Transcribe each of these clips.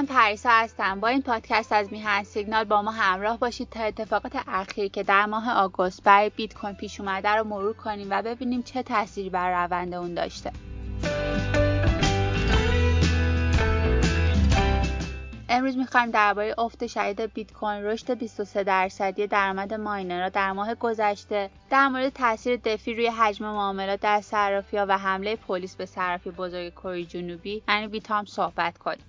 من پریسا هستم. با این پادکست از میهن سیگنال با ما همراه باشید تا اتفاقات اخیر که در ماه آگوست برای بیت کوین پیش اومده رو مرور کنیم و ببینیم چه تأثیری بر روند اون داشته. امروز می‌خوایم درباره افت شدید بیت کوین رشد 23 درصدی درآمد ماینرها در ماه گذشته در مورد تاثیر دفی روی حجم معاملات در صرافیها و حمله پلیس به صرافی بزرگ کره جنوبی یعنی بیتام صحبت کنیم.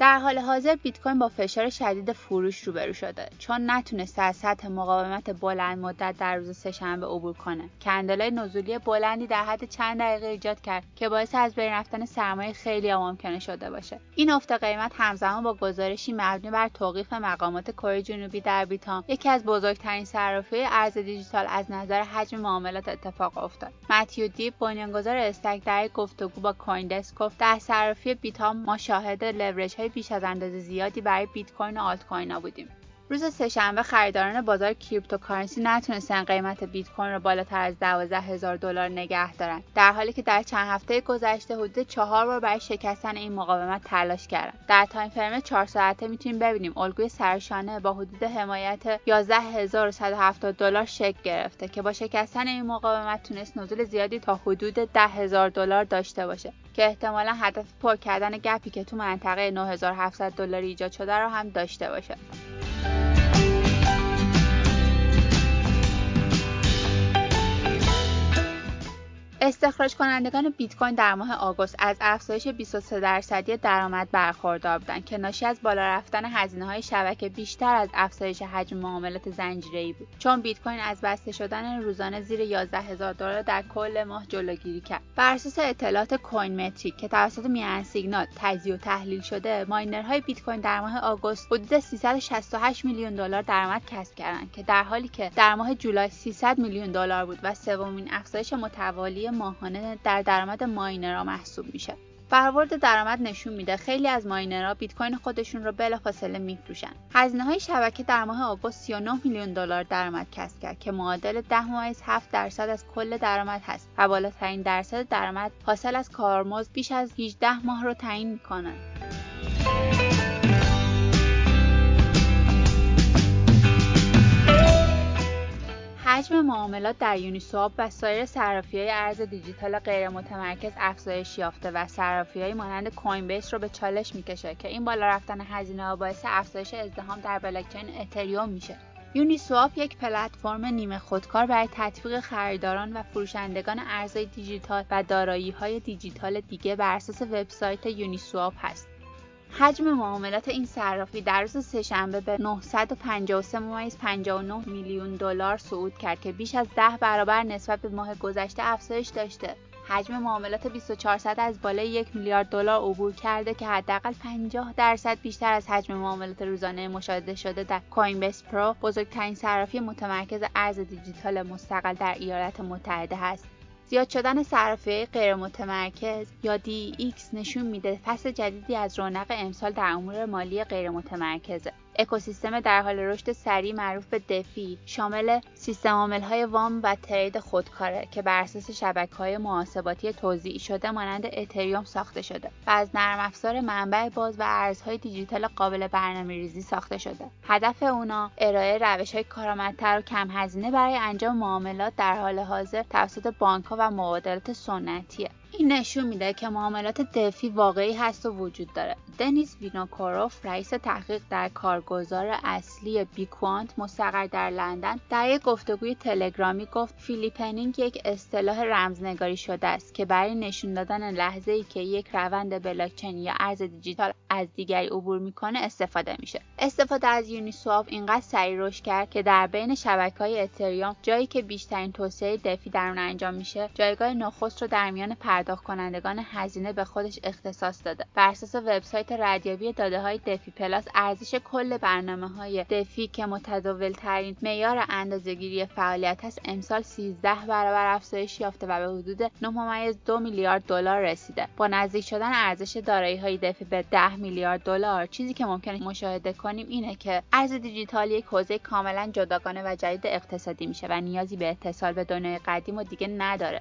در حال حاضر بیت کوین با فشار شدید فروش روبرو شده چون نتونسته از سطح مقاومت بلند مدت در روز سهشنبه عبور کنه. candle ای نزولی بلندی در حد چند دقیقه ایجاد کرد که باعث از بین رفتن سرمایه خیلی ممکنه شده باشه. این افت قیمت همزمان با گزارشی مبنی بر توقیف مقامات کره جنوبی در Bithumb یکی از بزرگترین صرافی ارز دیجیتال از نظر حجم معاملات اتفاق افتاد. متیو دیب بنیانگذار Stack در گفتگو با CoinDesk گفت در صرافی Bithumb ما شاهد لورج بیش از اندازه زیادی برای بیت کوین و آلت کوین بودیم. روز سهشنبه خریداران بازار cryptocurrency نتونستن قیمت بیت کوین رو بالاتر از 12 هزار دلار نگه دارن. در حالی که در چند هفته گذشته حدود چهار بار برای شکستن این مقاومت تلاش کردن. در time frame 4 ساعته می‌تونیم ببینیم الگوی سر شانه با حدود حمایت 11170 دلار شکل گرفته که با شکستن این مقاومت تونست نزول زیادی تا حدود 10000 دلار داشته باشه که احتمالا هدف پر کردن gap ی که تو منطقه 9700 دلاری ایجاد شده رو هم داشته باشه. استخراج کنندگان بیت کوین در ماه آگوست از افزایش 23 درصدی درآمد برخوردار بودند که ناشی از بالا رفتن هزینه های شبکه بیشتر از افزایش حجم معاملات ای بود. چون بیت کوین از بسته شدن روزانه زیر 11 هزار دلار در کل ماه جلوگیری کرد. بر اساس اطلاعات کوین متریک که توسط میان سیگنال تجزیه و تحلیل شده ماینرهای بیت کوین در ماه آگوست حدود 368 میلیون دلار درآمد کسب کردند که در حالی که در ماه جولای 300 میلیون دلار بود و سومین افزایش متوالی ماهانه در درآمد ماینرها محسوب میشه. برآورد درآمد نشون میده خیلی از ماینرها بیت کوین خودشون رو بلافاصله میفروشن. هزینه های شبکه در ماه آگوست 39 میلیون دلار درآمد کسب کرد که معادل 10 7 درصد از کل درآمد هست و بالاترین درصد درآمد حاصل از کارمزد بیش از 18 ماه رو تعیین می‌کنه معاملات در یونیسواب و سایر های ارز دیجیتال غیر متمرکز افزایش یافته و های مانند کوین بیس رو به چالش می‌کشه که این بالا رفتن هزینه ها باعث افزایش ازدهام در بلاکچین اتریوم میشه. یونیسواب یک پلتفرم نیمه خودکار برای تطبیق خریداران و فروشندگان ارزهای دیجیتال و دارایی های دیجیتال دیگه بر اساس وبسایت یونیسواب هست. حجم معاملات این صرافی در روز سهشنبه به 953.59 میلیون دلار صعود کرد که بیش از 10 برابر نسبت به ماه گذشته افزایش داشته. حجم معاملات 24 ساعت از بالای یک میلیارد دلار عبور کرده که حداقل 50 درصد بیشتر از حجم معاملات روزانه مشاهده شده در Coinbase Pro بزرگترین صرافی متمرکز ارز دیجیتال مستقل در ایالات متحده است. زیاد شدن صرافی غیر متمرکز یا DEX نشون میده فصل جدیدی از رونق امسال در امور مالی غیر متمرکزه. اکوسیستم در حال رشد سریع معروف به DeFi شامل سیستم های وام و trade خودکاره که بر اساس شبکه های محاسباتی توزیع شده مانند اتریوم ساخته شده و از نرم افزار منبع باز و ارزهای دیجیتال قابل برنامه ریزی ساخته شده. هدف اونا ارائه روش های کارآمدتر و کم هزینه برای انجام معاملات در حال حاضر توسط بانک ها و مبادلات سنتیه. این نشون میده که معاملات DeFi واقعی هست و وجود داره. دنیس وینوکوروف رئیس تحقیق در کارگزار اصلی Bequant مستقر در لندن در یک گفتگوی تلگرامی گفت flippening یک اصطلاح رمزنگاری شده است که برای نشون دادن لحظه ای که یک روند بلاکچین یا ارز دیجیتال از دیگری عبور می‌کنه استفاده میشه. استفاده از یونیسواپ اینقدر سریع رشد کرد که در بین شبکه های اتریوم جایی که بیشترین توسعه دفی در اون انجام میشه جایگاه نخست رو در میان پرداخت کنندگان هزینه به خودش اختصاص داده. بر اساس وبسایت ردیابی داده های دفی پلاس ارزش کل برنامه های دفی که متداول ترین معیار اندازهگیری فعالیت است امسال 13 برابر افزایش یافته و به حدود 9.2 میلیارد دلار رسیده. با نزدیک شدن ارزش دارایی های دفی به 10 میلیارد دلار. چیزی که ممکنه مشاهده کنیم اینه که ارز دیجیتال یک حوزه کاملا جداگانه و جدید اقتصادی میشه و نیازی به اتصال به دنیای قدیم و دیگه نداره.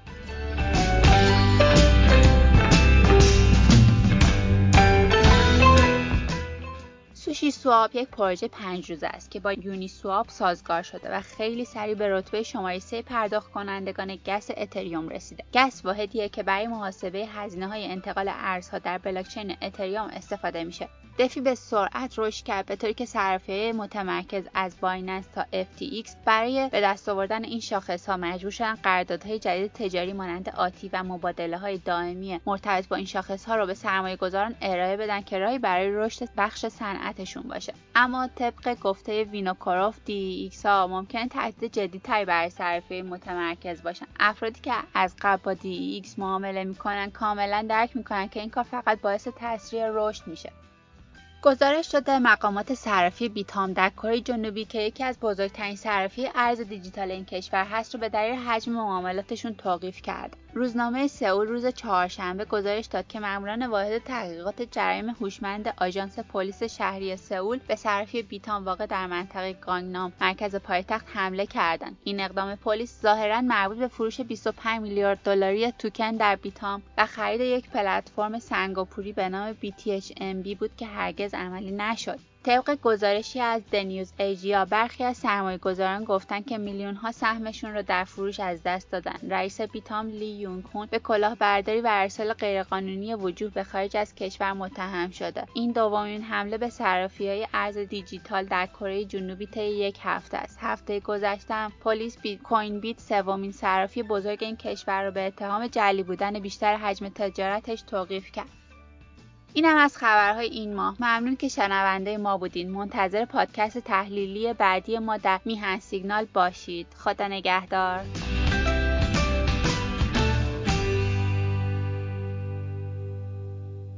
سوشی سواب یک پروژه پنج روزه است که با یونی سواب سازگار شده و خیلی سریع به رتبه شماره سه پرداخت کنندگان گس اتریوم رسیده. گس واحدیه که برای محاسبه هزینه های انتقال ارزها در بلاکچین اتریوم استفاده میشه. DeFi به سرعت رشد کرد به طوری که صرافیهای متمرکز از Binance تا FTX برای به دست آوردن این شاخص ها مجبور شدن قراردادهای جدید تجاری مانند آتی و مبادله های دائمی مرتبط با این شاخص ها رو به سرمایه گذاران ارائه بدن که راهی برای رشد بخش صنعتشون باشه. اما طبق گفته وینوکوروف DEX ها ممکن تهدید جدی تری برای صرافی متمرکز باشن. افرادی که از قبل با DEX معامله می‌کنن کاملا درک می‌کنن که این کار فقط باعث تسریع رشد میشه. گزارش شده مقامات صرافی بیتام در کره جنوبی که یکی از بزرگترین صرافی ارز دیجیتال این کشور هست رو به دلیل حجم معاملاتشون توقیف کرد. روزنامه سئول روز چهارشنبه گزارش داد که ماموران واحد تحقیقات جرایم هوشمند آژانس پلیس شهری سئول به صرافی بیتام واقع در منطقه گانگنام مرکز پایتخت حمله کردند این اقدام پلیس ظاهرا مربوط به فروش 25 میلیارد دلاری توکن در بیتام و خرید یک پلتفرم سنگاپوری به نام BTHMB بود که هرگز عملی نشد. طبق گزارشی از دنیوز ایجیا برخی از گذاران گفتند که میلیون ها سهمشون رو در فروش از دست دادن. رئیس بیتام لی یونکون به کلاهبرداری و ارسال غیرقانونی وجوه به خارج از کشور متهم شده. این دومین حمله به صرافی های ارز دیجیتال در کره جنوبی طی یک هفته است. هفته گذشته پلیس بیت کوین بیت سومین صرافی بزرگ این کشور را به اتهام جعلی بودن بیشتر حجم تجارتش توقیف کرد. این هم از خبرهای این ماه. ممنون که شنونده ما بودین. منتظر پادکست تحلیلی بعدی ما در میهن سیگنال باشید. خدا نگهدار.